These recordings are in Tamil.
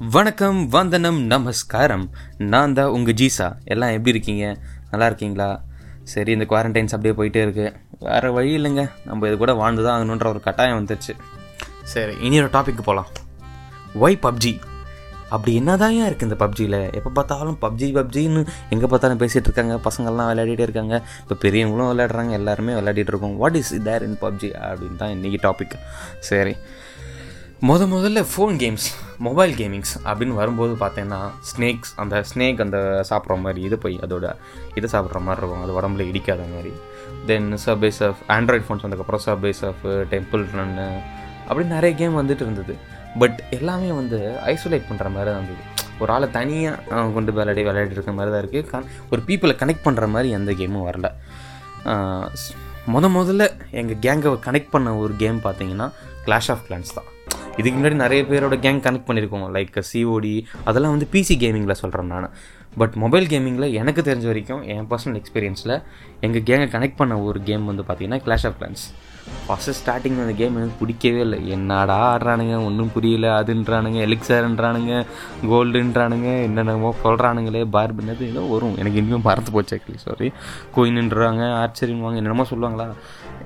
வணக்கம் வந்தனம் நமஸ்காரம். நான் தான் உங்கள் ஜீசா. எல்லாம் எப்படி இருக்கீங்க? நல்லா இருக்கீங்களா? சரி இந்த குவாரண்டைன்ஸ் அப்படியே போயிட்டே இருக்கு. வேறு வழி இல்லைங்க. நம்ம இது கூட வாழ்ந்து தான் ஆகணுன்ற ஒரு கட்டாயம் வந்துருச்சு. சரி இனி ஒரு டாபிக் போகலாம் ஒய் பப்ஜி அப்படி என்னதான் ஏன் இருக்குது இந்த பப்ஜியில் எப்போ பார்த்தாலும் பப்ஜி பப்ஜின்னு எங்கே பார்த்தாலும் பேசிகிட்டு இருக்காங்க. பசங்கள்லாம் விளையாடிட்டே இருக்காங்க. இப்போ பெரியவங்களும் விளையாடுறாங்க. எல்லாருமே விளையாடிட்டு இருக்கோம். What is there in PUBG அப்படின்னு தான் இன்றைக்கி டாபிக் சரி. முத முதல்ல ஃபோன் கேம்ஸ் மொபைல் கேமிங்ஸ் அப்படின்னு வரும்போது பார்த்தீங்கன்னா ஸ்னேக்ஸ் அந்த ஸ்னேக் அந்த சாப்பிட்ற மாதிரி இது போய் அதோட இது சாப்பிட்ற மாதிரி இருக்கும். அது உடம்புல இடிக்காத மாதிரி. Then surface of Android phones வந்ததுக்கப்புறம் சர்பேஸ் ஆஃப் டெம்பிள் ரன்னு அப்படி நிறைய கேம் வந்துட்டு இருந்தது. பட் எல்லாமே வந்து ஐசோலேட் பண்ணுற மாதிரி தான் இருந்தது. ஒரு ஆளை தனியாக கொண்டு விளையாடி விளையாடி இருக்க மாதிரி தான் இருக்குது கன் ஒரு பீப்புளை கனெக்ட் பண்ணுற மாதிரி எந்த கேமும் வரல. முத முதல்ல எங்கள் கேங்கை கனெக்ட் பண்ண ஒரு கேம் பார்த்தீங்கன்னா கிளாஷ் ஆஃப் கிளான்ஸ் தான். இதுக்கு முன்னாடி நிறைய பேரோட கேங் கனெக்ட் பண்ணியிருக்கோம். லைக் சிஓடி அதெல்லாம் வந்து பிசி கேமிங்கில் சொல்கிறேன் நான். பட் மொபைல் கேமிங்கில் எனக்கு தெரிஞ்ச வரைக்கும் என் பர்சனல் எக்ஸ்பீரியன்ஸில் எங்கள் கேங்கை கனெக்ட் பண்ண ஒரு கேம் வந்து பார்த்தீங்கன்னா clash of clans first starting அந்த கேம் எனக்கு பிடிக்கவே இல்லை. என்னடா ஆடுறானுங்க ஒன்றும் புரியல அதுன்றானுங்க எலிக்சர்ன்றானுங்க கோல்டுன்றானுங்க என்னென்னமோ சொல்கிறானுங்களே பார்பின்னது ஏதோ வரும். எனக்கு இனிமேல் மறந்து போச்சு ஆக்சுவலி சாரி கோயின்ன்றாங்க ஆர்ச்சரின்வாங்க என்னென்னமோ சொல்லுவாங்களா.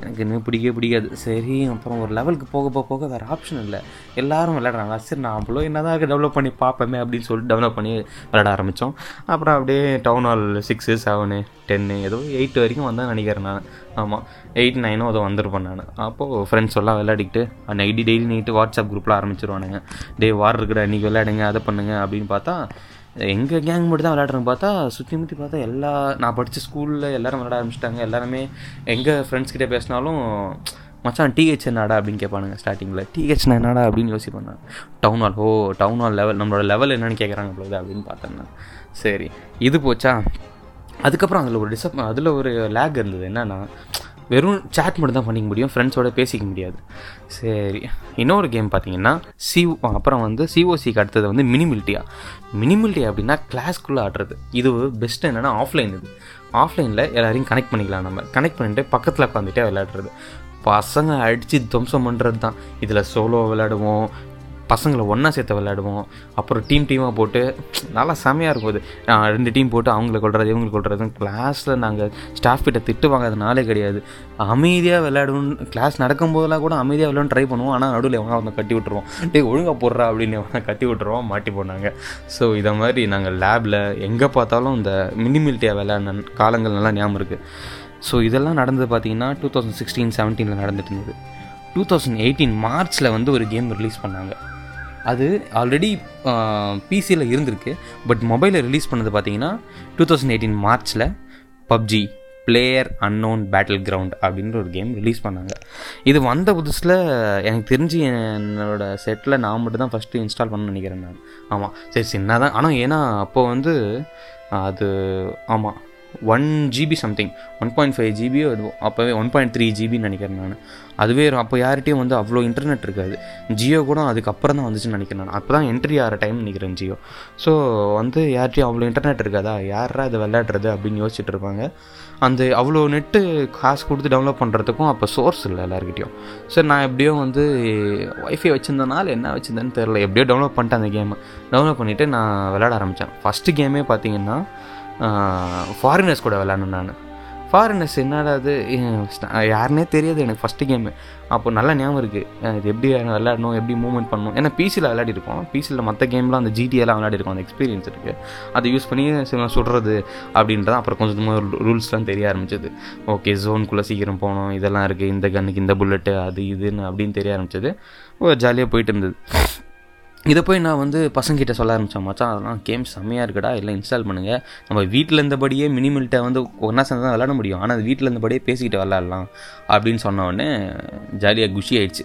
எனக்கு இன்னும் பிடிக்கவே பிடிக்காது. சரி அப்புறம் ஒரு லெவலுக்கு போக போக போக வேறு ஆப்ஷன் இல்லை. எல்லாரும் விளையாடுறாங்க. சரி நாமளும் என்னதான் டெவலப் பண்ணி பார்ப்போமே அப்படின்னு சொல்லிட்டு டெவலப் பண்ணி விளையாட ஆரம்பித்தோம் அப்புறம் அப்படியே town hall six seven ten ஏதோ எயிட் வரைக்கும் வந்தால் நினைக்கிறேன் நான். ஆமாம் எயிட் நைனும் அதை வந்திருப்பேன் நான். அப்போது ஃப்ரெண்ட்ஸ் எல்லாம் விளையாடிக்கிட்டு நைட்டு டெய்லி நைட்டு வாட்ஸ்அப் குரூப்பில் ஆரம்பிச்சிருவானுங்க. டே வார் இருக்குடா இன்றைக்கி விளையாடுங்க அதை பண்ணுங்க அப்படின்னு பார்த்தா எங்கள் கேங் மட்டும் தான் விளையாடுறேன்னு பார்த்தா சுற்றி முற்றி பார்த்தா எல்லா நான் படித்த ஸ்கூலில் எல்லாரும் விளையாட ஆரம்பிச்சிட்டாங்க. எல்லாருமே எங்கள் ஃப்ரெண்ட்ஸ் கிட்டே பேசினாலும் மச்சான் டிஹெச் என்னடா அப்படின்னு கேட்பானுங்க ஸ்டார்டிங்கில் டிஹெச் என்னடா அப்படின்னு யோசிப்பேன் நான் town hall oh town hall level நம்மளோட லெவல் என்னென்னு கேட்குறாங்க அப்படின்னு பார்த்தேன் சரி இது போச்சா? அதுக்கப்புறம் அதில் ஒரு டிசப் அதில் ஒரு லேக் இருந்தது. என்னென்னா வெறும் சேட் மட்டும் தான் பண்ணிக்க முடியும் ஃப்ரெண்ட்ஸோட பேசிக்க முடியாது. சரி இன்னொரு கேம் பார்த்தீங்கன்னா சி அப்புறம் வந்து சிஓசிக்கு அடுத்தது வந்து மினிமிலிட்டியா மினிமிலிட்டி அப்படின்னா கிளாஸ்க்குள்ளே ஆடுறது. இது பெஸ்ட் என்னென்னா ஆஃப்லைன் இது. ஆஃப்லைனில் எல்லாரையும் கனெக்ட் பண்ணிக்கலாம் நம்ம. கனெக்ட் பண்ணிட்டு பக்கத்தில் உட்காந்துட்டே விளையாடுறது. பசங்க அடித்து துவம்சம் பண்ணுறது தான் இதில் சோலோ விளையாடுவோம் பசங்களை ஒன்றா சேர்த்து விளையாடுவோம். அப்புறம் டீம் டீமாக போட்டு நல்லா செமையாக இருக்கும் அது. ரெண்டு டீம் போட்டு அவங்கள கொள்வது இவங்களை கொள்வது கிளாஸில் நாங்கள் ஸ்டாஃப் கிட்ட திட்டு வாங்காதனாலே கிடையாது. அமைதியாக விளையாடணும் கிளாஸ் நடக்கும்போதெல்லாம் கூட அமைதியாக விளையாட ட்ரை பண்ணுவோம். ஆனால் நடுவில் எவனா வந்து கட்டி விட்டுருவோம் டேய் ஒழுங்காக போடுறா அப்படின்னு எவனா கட்டி விட்டுருவோம் மாட்டி போனாங்க ஸோ இதை மாதிரி நாங்கள் லேபில் எங்கே பார்த்தாலும் இந்த மினிமிலிட்டியாக விளையாடின காலங்கள் நல்லா ஞாபகம் இருக்குது ஸோ இதெல்லாம் நடந்தது பார்த்தீங்கன்னா டூ தௌசண்ட் சிக்ஸ்டீன் செவன்டீனில் நடந்துட்டு இருந்தது. டூ தௌசண்ட் எயிட்டீன் மார்ச்சில் வந்து ஒரு கேம் ரிலீஸ் பண்ணாங்க. அது ஆல்ரெடி பிசியில் இருந்திருக்கு. பட் மொபைலில் ரிலீஸ் பண்ணது பார்த்தீங்கன்னா டூ தௌசண்ட் எயிட்டீன் மார்ச்சில் PUBG player unknown battleground அப்படின்ற ஒரு கேம் ரிலீஸ் பண்ணாங்க. இது வந்த புதுசில் எனக்கு தெரிஞ்சு என்னோட செட்டில் நான் மட்டும் தான் ஃபஸ்ட்டு இன்ஸ்டால் பண்ண நினைக்கிறேன் நான். ஆமாம் சரி சின்ன தான் ஆனால் ஏன்னா அப்போ வந்து அது ஆமாம் one GB something one point five ஜிபியோ அப்போவே ஒன் பாயிண்ட் த்ரீ ஜிபின்னு நினைக்கிறேன் நான். அதுவே அப்போ யார்கிட்டையும் வந்து அவ்வளோ இன்டர்நெட் இருக்காது. ஜியோ கூட அதுக்கப்புறம் தான் வந்துச்சுன்னு நினைக்கிறேன் நான். அப்போ தான் என்ட்ரி ஆகிற டைம் நினைக்கிறேன் ஜியோ. ஸோ வந்து யார்கிட்டையும் அவ்வளோ இன்டர்நெட் இருக்காதா? யாரா இதை விளையாடுறது அப்படின்னு யோசிச்சுட்டு இருப்பாங்க. அந்த அவ்வளோ நெட்டு காசு கொடுத்து டவுன்லோட் பண்ணுறதுக்கும் அப்போ சோர்ஸ் இல்லை எல்லாருக்கிட்டையும் சரி நான் எப்படியோ வந்து ஒய்ஃபை வச்சுருந்தனால என்ன வச்சுருந்தேன்னு தெரில எப்படியோ டவுன்லோட் பண்ணிட்டேன் அந்த கேமை டவுன்லோட் பண்ணிவிட்டு நான் விளையாட ஆரம்பித்தேன் ஃபஸ்ட்டு கேமே பார்த்தீங்கன்னா ஃபாரினர்ஸ் கூட விளாடணும் நான். ஃபாரினர்ஸ் என்னடா அது யாருனே தெரியாது எனக்கு ஃபஸ்ட்டு கேமு அப்போ நல்லா ஞாபகம் இருக்குது இது எப்படி விளையாடணும் எப்படி மூவ்மெண்ட் பண்ணணும்? ஏன்னா பிசியில் விளையாடிருக்கோம் பிசியில் மற்ற கேம்லாம் அந்த ஜிடிஎல்லாம் விளையாடிருக்கோம் அந்த எக்ஸ்பீரியன்ஸ் இருக்குது அதை யூஸ் பண்ணி சில சுடுறது அப்படின்றது அப்புறம் கொஞ்சம் கொஞ்சமாக ரூல்ஸ்லாம் தெரிய ஆரம்பிச்சது. ஓகே ஜோனுக்குள்ளே சீக்கிரம் போகணும் இதெல்லாம் இருக்குது இந்த கன்னுக்கு இந்த புல்லெட்டு அது இதுன்னு அப்படின்னு தெரிய ஆரம்பிச்சது. ஜாலியாக போயிட்டு இருந்தது. இதை போய் நான் வந்து பசங்கிட்ட சொல்ல ஆரம்பித்தேன் மச்சான் அதெல்லாம் கேம் செம்மையாக இருக்குடா எல்லாம் இன்ஸ்டால் பண்ணுங்கள் நம்ம வீட்டில் இருந்தபடியே மினிமில்கிட்ட வந்து ஒன்றா சேர்ந்து தான் விளாட முடியும். ஆனால் அது வீட்டில் இருந்தபடியே பேசிக்கிட்டு விளாட்லாம் அப்படின்னு சொன்ன உடனே ஜாலியாக குஷி ஆயிடுச்சு.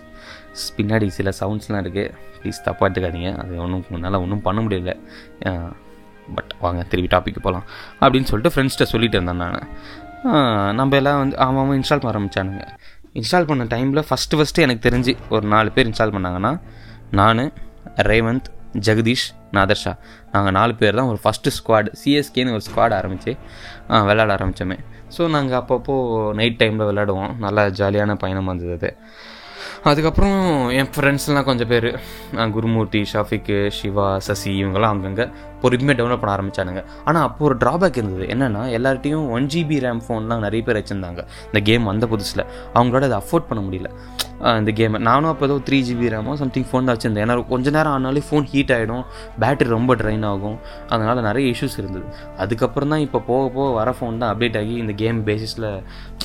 பின்னாடி சில சவுண்ட்ஸ்லாம் இருக்குது ப்ளீஸ் தப்பாக எடுத்துக்காதீங்க. அது ஒன்றும் என்னால் ஒன்றும் பண்ண முடியல. பட் வாங்க திருப்பி டாபிக் போகலாம் அப்படின்னு சொல்லிட்டு ஃப்ரெண்ட்ஸ்கிட்ட சொல்லிட்டு இருந்தேன் நான். நம்ம எல்லாம் வந்து அவன் அவன் இன்ஸ்டால் பண்ண ஆரம்பித்தானுங்க இன்ஸ்டால் பண்ண டைமில் ஃபஸ்ட்டு ஃபஸ்ட்டு எனக்கு தெரிஞ்சு ஒரு நாலு பேர் இன்ஸ்டால் பண்ணாங்கன்னா நான் ரேவந்த் ஜெகதீஷ் நாதர்ஷா நாங்கள் நாலு பேர் தான் ஒரு ஃபஸ்ட்டு ஸ்குவாட் சிஎஸ்கேன்னு ஒரு ஸ்குவாட் ஆரம்பித்து விளையாட ஆரம்பித்தோமே ஸோ நாங்கள் அப்பப்போ நைட் டைமில் விளையாடுவோம். நல்லா ஜாலியான பயணம் வந்தது அது. அதுக்கப்புறம் என் ஃப்ரெண்ட்ஸ்லாம் கொஞ்சம் பேர் குருமூர்த்தி ஷாஃபிக்கு சிவா சசி இவங்கெல்லாம் அங்கங்கே பொறுமையாக டெவலப் பண்ண ஆரம்பித்தானுங்க ஆனால் அப்போ ஒரு ட்ராபேக் இருந்தது. என்னென்னா எல்லார்ட்டையும் ஒன் ஜிபி ரேம் ஃபோன்லாம் நிறைய பேர் வச்சுருந்தாங்க. இந்த கேம் வந்த புதுசில். அவங்களோட அதை அஃபோர்ட் பண்ண முடியல. இந்த கேமை நானும் அப்போ ஏதோ த்ரீ ஜிபி ரேமோ சம்திங் ஃபோன் தான் வச்சுருந்தேன். ஏன்னா கொஞ்ச நேரம் ஆனாலே ஃபோன் ஹீட் ஆகிடும் பேட்டரி ரொம்ப ட்ரைன் ஆகும். அதனால் நிறைய இஷ்யூஸ் இருந்தது. அதுக்கப்புறம் தான் இப்போ போக போக வர ஃபோன் தான் அப்டேட் ஆகி இந்த கேம் பேசிஸில்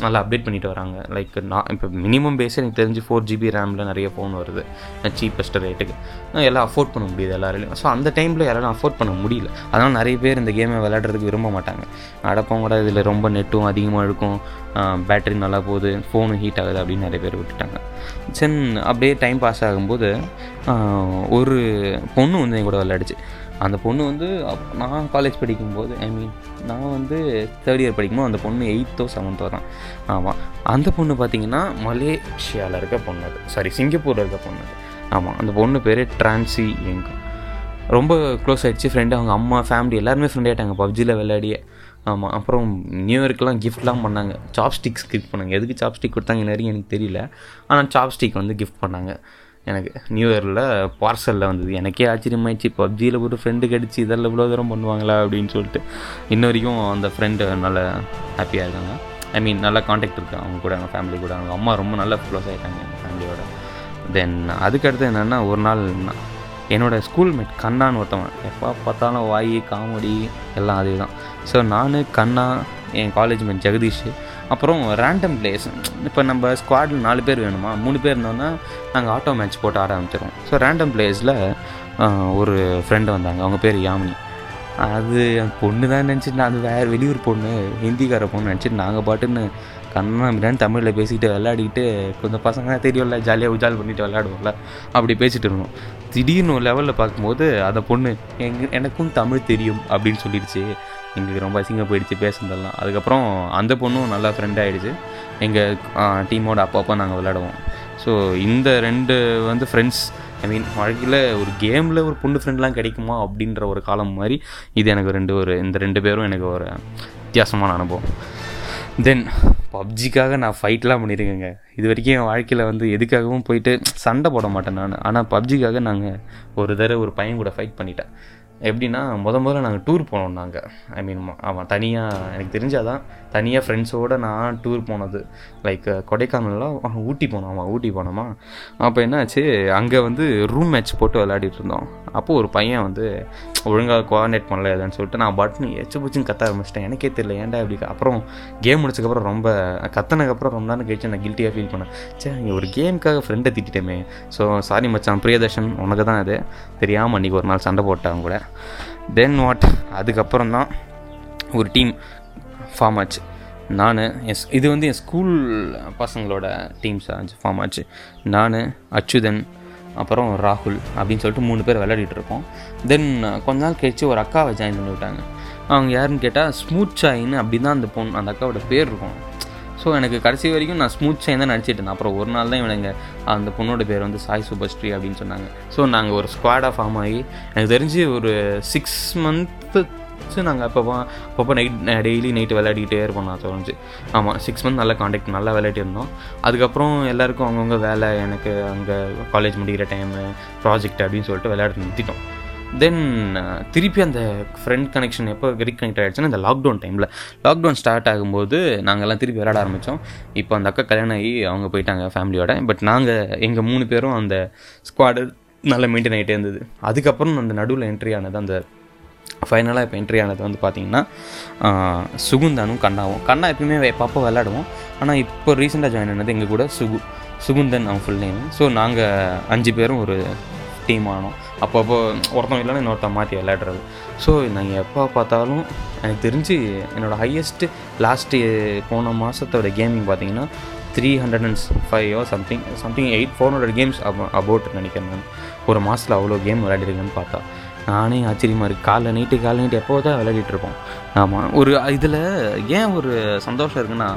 நல்லா அப்டேட் பண்ணிட்டு வராங்க. லைக் நான் இப்போ மினிமம் பேஸே எனக்கு தெரிஞ்சு ஃபோர் ஜிபி ரேமில் நிறைய ஃபோன் வருது. சீப்பஸ்ட் ரேட்டுக்கு எல்லாம் அஃபோர்ட் பண்ண முடியுது எல்லாரையும் ஸோ அந்த டைமில் யாராலும் அஃபோர்ட் பண்ண முடியல. அதனால் நிறைய பேர் இந்த கேமை விளையாடுறதுக்கு விரும்ப மாட்டாங்க. அடப்பம் கூட இதில் ரொம்ப நெட்டும் அதிகமாக இருக்கும். பேட்டரி நல்லா போகுது. ஃபோனும் ஹீட் ஆகுது அப்படின்னு நிறைய பேர் விட்டுட்டாங்க. சென் அப்படியே டைம் பாஸ் ஆகும்போது ஒரு பொண்ணு வந்து என் கூட விளையாடுச்சு. அந்த பொண்ணு வந்து நான் காலேஜ் படிக்கும்போது ஐ மீன் நான் வந்து தேர்ட் இயர் படிக்கும்போது அந்த பொண்ணு எயித்தோ செவன்த்தோ தான். ஆமாம் அந்த பொண்ணு பார்த்தீங்கன்னா மலேசியாவில் இருக்க பொண்ணு அது. சாரி சிங்கப்பூரில் இருக்க பொண்ணு அது. ஆமாம் அந்த பொண்ணு பேர் ட்ரான்சி எங்க ரொம்ப க்ளோஸ் ஆகிடுச்சு ஃப்ரெண்டு அவங்க அம்மா ஃபேமிலி எல்லாருமே ஃப்ரெண்ட் ஆகிட்டாங்க பப்ஜியில் விளையாடியே. ஆமாம் அப்புறம் நியூ இயர்க்கெலாம் கிஃப்ட்லாம் பண்ணாங்க. சாப்ஸ்டிக்ஸ் கிஃப்ட் பண்ணாங்க. எதுக்கு சாப்ஸ்டிக் கொடுத்தாங்க நிறைய எனக்கு தெரியல. ஆனால் சாப்ஸ்டிக் வந்து கிஃப்ட் பண்ணாங்க. எனக்கு நியூ இயரில் பார்சலில் வந்தது. எனக்கே ஆச்சரியமாயிடுச்சு. பப்ஜியில் ஒரு ஃப்ரெண்டு கிடச்சி இதெல்லாம் இவ்வளோ தூரம் பண்ணுவாங்களா அப்படின்னு சொல்லிட்டு. இன்ன வரைக்கும் அந்த ஃப்ரெண்டு நல்ல ஹாப்பியாக இருக்காங்க ஐ மீன் நல்லா காண்டாக்ட் இருக்காங்க அவங்க கூட அவங்க ஃபேமிலி கூட. அவங்க அம்மா ரொம்ப நல்லா க்ளோஸ் ஆகிட்டாங்க எங்கள் ஃபேமிலியோட தென் அதுக்கடுத்து என்னென்னா ஒரு நாள் என்னோடய ஸ்கூல்மேட் கண்ணான்னு ஒருத்தவன். எப்போ பார்த்தாலும் வாய் காமெடி எல்லாம் அதே தான் ஸோ நான் கண்ணா என் காலேஜ் மேட் ஜெகதீஷ் அப்புறம் ரேண்டம் பிளேஸ் இப்போ நம்ம ஸ்குவாடில் நாலு பேர் வேணுமா? மூணு பேர் இருந்தோன்னா நாங்கள் ஆட்டோ மேட்ச் போட்டு ஆட ஆரம்பிச்சிடுவோம் ஸோ ரேண்டம் பிளேஸில் ஒரு ஃப்ரெண்டு வந்தாங்க. அவங்க பேர் யாமினி. அது என் பொண்ணு தான் நினச்சிட்டு நான் அது வேறு வெளியூர் பொண்ணு ஹிந்திக்கார பொண்ணு நினச்சிட்டு நாங்கள் பாட்டுன்னு கண்ணா மிரான் தமிழில் பேசிக்கிட்டு விளையாடிக்கிட்டு கொஞ்சம் பசங்க தெரியும்ல ஜாலியாக உஜால் பண்ணிட்டு விளையாடுவோம்ல அப்படி பேசிகிட்டு இருந்தோம். திடீர்னு ஒரு லெவலில் பார்க்கும்போது அந்த பொண்ணு எங்க எனக்கும் தமிழ் தெரியும் அப்படின்னு சொல்லிடுச்சு. எங்களுக்கு ரொம்ப அசிங்கம் போயிடுச்சு பேசுனதெல்லாம். அதுக்கப்புறம் அந்த பொண்ணும் நல்லா ஃப்ரெண்ட் ஆகிடுச்சு எங்கள் டீமோட அப்பப்போ நாங்கள் விளையாடுவோம். ஸோ இந்த ரெண்டு வந்து ஃப்ரெண்ட்ஸ் ஐ மீன் வாழ்க்கையில் ஒரு கேமில் ஒரு பொண்ணு ஃப்ரெண்ட்லாம் கிடைக்குமா அப்படின்ற ஒரு காலம் மாதிரி இது எனக்கு ரெண்டு ஒரு இந்த ரெண்டு பேரும் எனக்கு ஒரு வித்தியாசமான அனுபவம். தென் பப்ஜிக்காக நான் ஃபைட்லாம் பண்ணியிருக்கேங்க இது வரைக்கும் என் வாழ்க்கையில் வந்து எதுக்காகவும் போயிட்டு சண்டை போட மாட்டேன் நான். ஆனால் பப்ஜிக்காக நாங்கள் ஒரு தடவை ஒரு பையன் கூட ஃபைட் பண்ணிட்டேன். எப்படின்னா முத முதல்ல நாங்கள் டூர் போனோம் நாங்கள் ஐ மீன் அவன் தனியாக எனக்கு தெரிஞ்சாதான் தனியாக ஃப்ரெண்ட்ஸோடு நான் டூர் போனது. லைக் கொடைக்கானல்லாம் ஊட்டி போனோம் அவன் ஊட்டி போனோமா. அப்போ என்னாச்சு அங்கே வந்து ரூம் மேட்ச் போட்டு விளையாடிட்டு இருந்தோம். அப்போது ஒரு பையன் வந்து ஒழுங்காக கோஆர்டினேட் பண்ணல இல்லைன்னு சொல்லிட்டு நான் பட்னு எச்சு பூச்சின்னு கத்த ஆரம்பிச்சிட்டேன். எனக்கே தெரியல ஏன்டா இப்படி அப்புறம் கேம் முடிச்சதுக்கப்புறம் ரொம்ப கத்தனக்கப்புறம் ரொம்ப நேரம் கழிச்சு நான் கில்ட்டியாக ஃபீல் பண்ணேன். சே இங்கே ஒரு கேமுக்காக ஃப்ரெண்டை திட்டிட்டேமே. ஸோ சாரி மச்சான் பிரியதர்ஷன் உனக்கு தான் அது தெரியாமல் அன்றைக்கி ஒரு நாள் சண்டை போட்டேன் கூட. தென் வாட் அதுக்கப்புறம் தான் ஒரு டீம் ஃபார்ம் ஆச்சு. நான் எஸ் இது வந்து என் ஸ்கூல் பசங்களோட டீம்ஸ் ஆச்சு ஃபார்ம் ஆச்சு. நான் அச்சுதன் அப்புறம் ராகுல் அப்படின்னு சொல்லிட்டு மூணு பேர் விளையாடிட்டு இருக்கோம். தென் கொஞ்ச நாள் கழிச்சு ஒரு அக்காவை ஜாயின் பண்ணி விட்டாங்க அவங்க யாருன்னு கேட்டால் ஸ்மூத் சாயின்னு அப்படி தான் அந்த பொண்ணு அந்த அக்காவோட பேர் இருக்கும். ஸோ எனக்கு கடைசி வரைக்கும் நான் ஸ்மூத் சைன் தான் நடிச்சிட்டு இருந்தேன். அப்புறம் ஒரு நாள் தான் இவனுங்க அந்த பொண்ணோட பேர் வந்து சாய் சுபஸ்ரீ அப்படின்னு சொன்னாங்க. ஸோ நாங்கள் ஒரு ஸ்குவாடாக ஃபார்ம் ஆகி எனக்கு தெரிஞ்சு ஒரு சிக்ஸ் மந்த்து நாங்கள் அப்பப்போ அப்பப்போ நைட் டெய்லி நைட்டு விளையாடிக்கிட்டே இருப்போம் நான் தோணுச்சு ஆமாம் சிக்ஸ் மந்த் நல்லா காண்டாக்ட் நல்லா விளையாடி இருந்தோம். அதுக்கப்புறம் எல்லாருக்கும் அவங்கவுங்க வேலை எனக்கு அங்கே காலேஜ் முடிக்கிற டைமு ப்ராஜெக்ட் அப்படின்னு சொல்லிட்டு விளையாட நிறுத்திட்டோம். தென் uh, திருப்பி அந்த ஃப்ரெண்ட் கனெக்ஷன் எப்போ ரீகனெக்ட் ஆகிடுச்சுன்னா இந்த லாக்டவுன் டைமில் லாக்டவுன் ஸ்டார்ட் ஆகும்போது நாங்கள்லாம் திருப்பி விளையாட ஆரம்பித்தோம் இப்போ அந்த அக்கா கல்யாணம் ஆகி அவங்க போயிட்டாங்க ஃபேமிலியோட பட் நாங்கள் எங்கள் மூணு பேரும் அந்த ஸ்குவாடு நல்லா மெயின்டைன் ஆகிட்டே இருந்தது. அதுக்கப்புறம் அந்த நடுவில் என்ட்ரி ஆனது அந்த ஃபைனலாக இப்போ என்ட்ரி ஆனது வந்து பார்த்தீங்கன்னா சுகுந்தானும் கண்ணாவும். கண்ணா எப்பயுமே பாப்பா விளாடுவோம் ஆனால் இப்போ ரீசெண்டாக ஜாயின் ஆனது எங்கள் கூட சுகு சுகுந்தன் அவன் ஃபுல் நேம் ஸோ நாங்கள் அஞ்சு பேரும் ஒரு டீம் ஆனோம். அப்பப்போ ஒருத்தன் இல்லைன்னா இன்னொருத்தன் மாற்றி விளையாடுறது. ஸோ நாங்கள் எப்போ பார்த்தாலும் எனக்கு தெரிஞ்சு என்னோடய ஹையஸ்ட்டு லாஸ்ட்டு போன மாதத்தோட கேமிங் பார்த்தீங்கன்னா three hundred and five something something eight four hundred games about நினைக்கிறேன் நான். ஒரு மாதத்தில் அவ்வளோ கேம் விளையாடிருக்கேன்னு பார்த்தா. நானே ஆச்சரியமாக இருக்குது காலைல நைட்டு காலைல நைட்டு எப்போ தான் விளையாடிட்டு இருப்போம். ஆமாம் ஒரு இதில் ஏன் ஒரு சந்தோஷம் இருக்குன்னா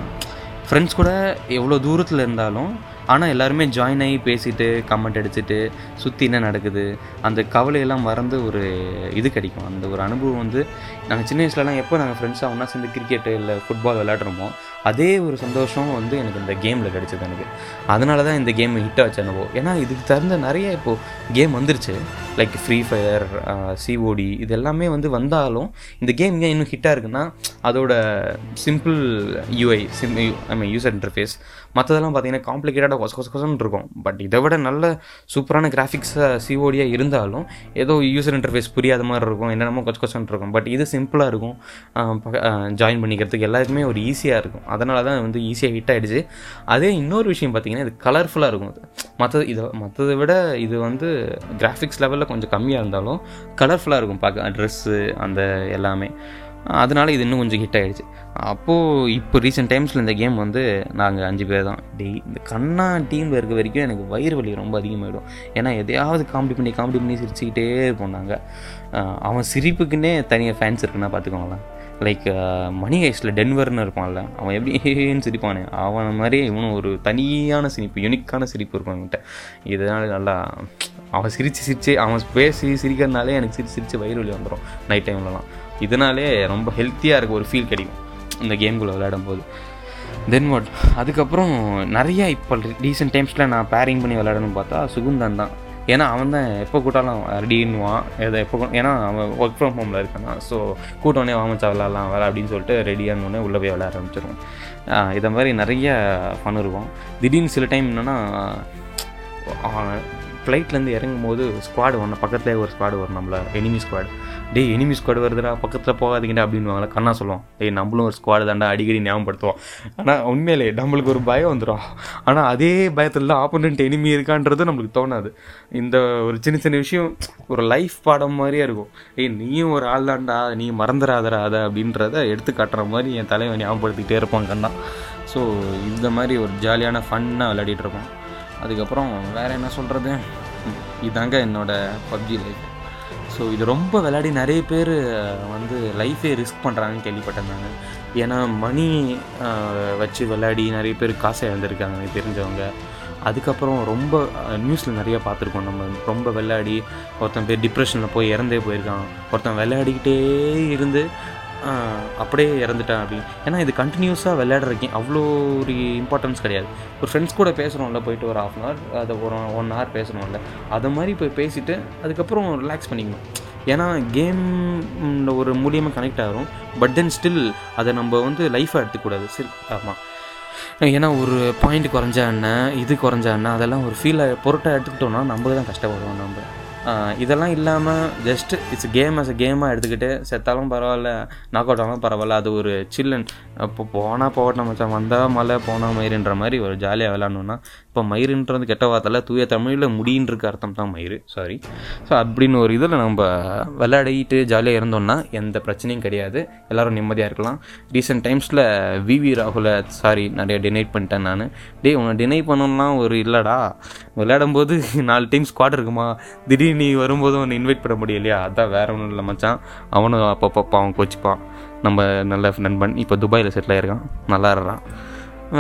ஃப்ரெண்ட்ஸ் கூட எவ்வளோ தூரத்தில் இருந்தாலும் ஆனால் எல்லாருமே ஜாயின் ஆகி பேசிட்டு கமெண்ட் அடிச்சுட்டு சுற்றி என்ன நடக்குது அந்த கவலையெல்லாம் மறந்து ஒரு இது கிடைக்கும். அந்த ஒரு அனுபவம் வந்து நாங்கள் சின்ன வயசுலலாம் எப்போ நாங்கள் ஃப்ரெண்ட்ஸாக ஒன்றா சேர்ந்து கிரிக்கெட்டு இல்லை ஃபுட்பால் விளையாடுறோமோ அதே ஒரு சந்தோஷம் வந்து எனக்கு இந்த கேமில் கிடைச்சது எனக்கு. அதனால தான் இந்த கேம் ஹிட் ஆச்சு அனுபவம் ஏன்னா இதுக்கு தகுந்த நிறைய இப்போது கேம் வந்துருச்சு. லைக் ஃப்ரீ ஃபயர் சிஓடி இது எல்லாமே வந்து வந்தாலும் இந்த கேம் ஏன் இன்னும் ஹிட்டாக இருக்குன்னா அதோட simple UI sim I mean user interface மற்றதெல்லாம் பார்த்தீங்கன்னா காம்ப்ளிகேட்டடாக கொச கொச கொசன்னு இருக்கும். பட் இதை விட நல்ல சூப்பரான கிராஃபிக்ஸாக சிஓடியாக இருந்தாலும் ஏதோ யூசர் இன்டர்ஃபேஸ் புரியாத மாதிரி இருக்கும் என்னென்னமோ கொச கொசன் இருக்கும். பட் இது சிம்பிளாக இருக்கும். ஜாயின் பண்ணிக்கிறதுக்கு எல்லாருக்குமே ஒரு ஈஸியாக இருக்கும். அதனால தான் வந்து ஈஸியாக ஹிட் ஆகிடுச்சு அதே இன்னொரு விஷயம் பார்த்தீங்கன்னா இது கலர்ஃபுல்லாக இருக்கும். அது மற்றது இதை மற்றதை விட இது வந்து கிராஃபிக்ஸ் லெவலில் கொஞ்சம் கம்மியாக இருந்தாலும் கலர்ஃபுல்லாக இருக்கும் பார்க்க ட்ரெஸ்ஸு அந்த எல்லாமே. அதனால இது இன்னும் கொஞ்சம் ஹிட் ஆகிடுச்சு அப்போது இப்போ ரீசெண்ட் டைம்ஸில் இந்த கேம் வந்து நாங்கள் அஞ்சு பேர் தான். டெய் இந்த கண்ணா டீமில் இருக்க வரைக்கும் எனக்கு வயிறு வலி ரொம்ப அதிகமாகிடும் ஏன்னா எதையாவது காமெடி பண்ணி காமெடி பண்ணி சிரிச்சுக்கிட்டே இருப்போம் நாங்கள் அவன் சிரிப்புக்குன்னே தனியாக ஃபேன்ஸ் இருக்குன்னா பார்த்துக்கோங்களேன். லைக் மணி ஹைஸ்டில் டென்வர்னு இருப்பான்ல அவன் எப்படி ஏன்னு சிரிப்பானே. அவன் மாதிரியே இவனும் ஒரு தனியான சிரிப்பு யூனிக்கான சிரிப்பு இருக்கும் அவன்கிட்ட இதனால் நல்லா அவன் சிரித்து சிரித்து அவன் பேசி சிரிக்கிறதுனாலே எனக்கு சிரிச்சு சிரித்து வயிறு வலி வந்துடும் நைட் டைம்லலாம் இதனாலே ரொம்ப ஹெல்த்தியாக இருக்க ஒரு ஃபீல் கிடைக்கும் இந்த கேம்குள்ளே விளையாடும் போது தென் வாட் அதுக்கப்புறம் நிறையா இப்போ ரீசெண்ட் டைம்ஸில் நான் பேரிங் பண்ணி விளையாடணும்னு பார்த்தா சுகுந்தன் தான். ஏன்னா அவன் தான் எப்போ கூட்டாலும் ரெடின்னுவான் எதை எப்போ ஏன்னா அவன் ஒர்க் ஃப்ரம் ஹோமில் இருக்கானா. ஸோ கூட்டோடனே வாமச்சா விளாட்லாம் வேலை அப்படின்னு சொல்லிட்டு ரெடியானோடனே உள்ளே போய் விளையாட ஆரம்பிச்சிருவோம் இதை மாதிரி நிறைய ஃபன் இருக்கும். திடீர்னு சில டைம் என்னென்னா ஃப்ளைட்லேருந்து இறங்கும் போது ஸ்குவாடு ஒன்று பக்கத்துலேயே ஒரு ஸ்குவாடு வரும் நம்மள எனிமி ஸ்குவாடு டேய் எனிமி ஸ்குவாடு வருதுடா பக்கத்தில் போகாதீங்கடா அப்படின்வாங்களே கண்ணா சொல்லுவோம் டேய் நம்மளும் ஒரு ஸ்குவாடு தாண்டா அடிக்கடி ஞாபகப்படுத்துவோம் ஆனால் உண்மையிலே நம்மளுக்கு ஒரு பயம் வந்துடும் ஆனால் அதே பயத்தில் தான் ஆப்போனண்ட் எனிமி இருக்கான்றது நம்மளுக்கு தோணாது. இந்த ஒரு சின்ன சின்ன விஷயம் ஒரு லைஃப் பாடம் மாதிரியே இருக்கும். ஏய் நீயும் ஒரு ஆள் தான்டா நீ மறந்துடாதடா அதை அப்படின்றத எடுத்து காட்டுற மாதிரி என் தலைவன் ஞாபகப்படுத்திக்கிட்டே இருப்பான் கண்ணா. ஸோ இந்த மாதிரி ஒரு ஜாலியான ஃபன்னாக விளையாடிட்டு இருப்போம் அதுக்கப்புறம் வேறு என்ன சொல்கிறது இதாங்க என்னோடய பப்ஜி லைஃப் ஸோ இது ரொம்ப விளையாடி நிறைய பேர் வந்து லைஃபே ரிஸ்க் பண்ணுறாங்கன்னு கேள்விப்பட்டேன் நான். ஏன்னா மணி வச்சு விளையாடி நிறைய பேர் காசை இழந்திருக்காங்க எனக்கு தெரிஞ்சவங்க. அதுக்கப்புறம் ரொம்ப நியூஸில் நிறையா பார்த்துருக்கோம் நம்ம. ரொம்ப விளையாடி ஒருத்தன் பேர் டிப்ரெஷனில் போய் இறந்தே போயிருக்கான். ஒருத்தன் விளையாடிக்கிட்டே இருந்து அப்படியே இறந்துட்டேன் அப்படின்னு. ஏன்னா இது கண்டினியூஸாக விளையாடுறக்கேன் அவ்வளோ ஒரு இம்பார்ட்டன்ஸ் கிடையாது. ஒரு ஃப்ரெண்ட்ஸ் கூட பேசுகிறோம்ல போயிட்டு ஒரு ஹாஃப் அன் ஹவர் அதை ஒரு ஒன் ஹவர் பேசுகிறோம்ல அது மாதிரி போய் பேசிவிட்டு அதுக்கப்புறம் ரிலாக்ஸ் பண்ணிக்கணும். ஏன்னா கேம் ஒரு மூலியமாக கனெக்ட் ஆகும். பட் தென் ஸ்டில் அதை நம்ம வந்து லைஃபாக எடுத்துக்கூடாது. சில் ஆமாம் ஏன்னா ஒரு பாயிண்ட் குறைஞ்சா என்ன இது குறைஞ்சா என்ன அதெல்லாம் ஒரு ஃபீலை பொருட்டாக எடுத்துக்கிட்டோம்னா நம்ம தான் கஷ்டப்படுவோம் நம்ம. இதெல்லாம் இல்லாமல் just it's game as a கேமாக எடுத்துக்கிட்டு செத்தாலும் பரவாயில்ல நாக் அவுட் ஆனாலும் பரவாயில்ல அது ஒரு சில்லன் இப்போ போனால் போகட்டும் மச்சான் வந்தால் மழை போனால் மயிருன்ற மாதிரி ஒரு ஜாலியாக விளாட்ணுன்னா இப்போ மயிருன்றது கெட்ட வார்த்தைல தூய தமிழில் முடின்றிருக்க அர்த்தம் தான் மயிறு. சாரி ஸோ அப்படின்னு ஒரு இதில் நம்ம விளையாடிட்டு ஜாலியாக இருந்தோம்னா எந்த பிரச்சனையும் கிடையாது. எல்லோரும் நிம்மதியாக இருக்கலாம். ரீசெண்ட் டைம்ஸில் விவி ராகுலை சாரி நிறைய டினைட் பண்ணிட்டேன் நான். டேய் உன்னை டினை பண்ணோம்னா ஒரு இல்லைடா. விளையாடும்போது நாலு டீம் ஸ்குவாட் இருக்குமா? திடீர்னு நீ வரும்போது ஒன்று இன்வைட் பண்ண முடியலையா? அதான் வேற ஒன்றும் இல்லை மச்சான். அவனும் அப்பப்போ அவன் கோச்சிப்பான். நம்ம நல்ல நண்பன் இப்போ துபாயில் செட்டில் ஆயிருக்கான். நல்லா இருறான்.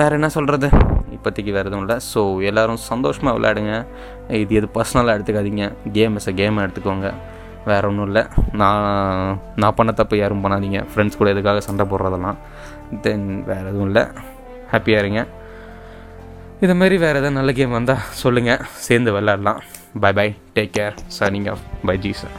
வேறு என்ன சொல்கிறது இப்போதைக்கு வேறு எதுவும் இல்லை. ஸோ எல்லோரும் சந்தோஷமாக விளையாடுங்க. இது எது பர்சனலாக எடுத்துக்காதீங்க. கேம் எஸ் கேமை எடுத்துக்கோங்க. வேறு ஒன்றும் இல்லை. நான் நான் பண்ண தப்பு யாரும் பண்ணாதீங்க. ஃப்ரெண்ட்ஸ் கூட எதுக்காக சண்டை போடுறதெல்லாம். தென் வேறு எதுவும் இல்லை. ஹாப்பியாக இருங்க. இதுமாரி வேறு எதாவது நல்ல கேம் வந்தால் சொல்லுங்கள் சேர்ந்து விளையாடலாம். Bye bye take care signing off by G sir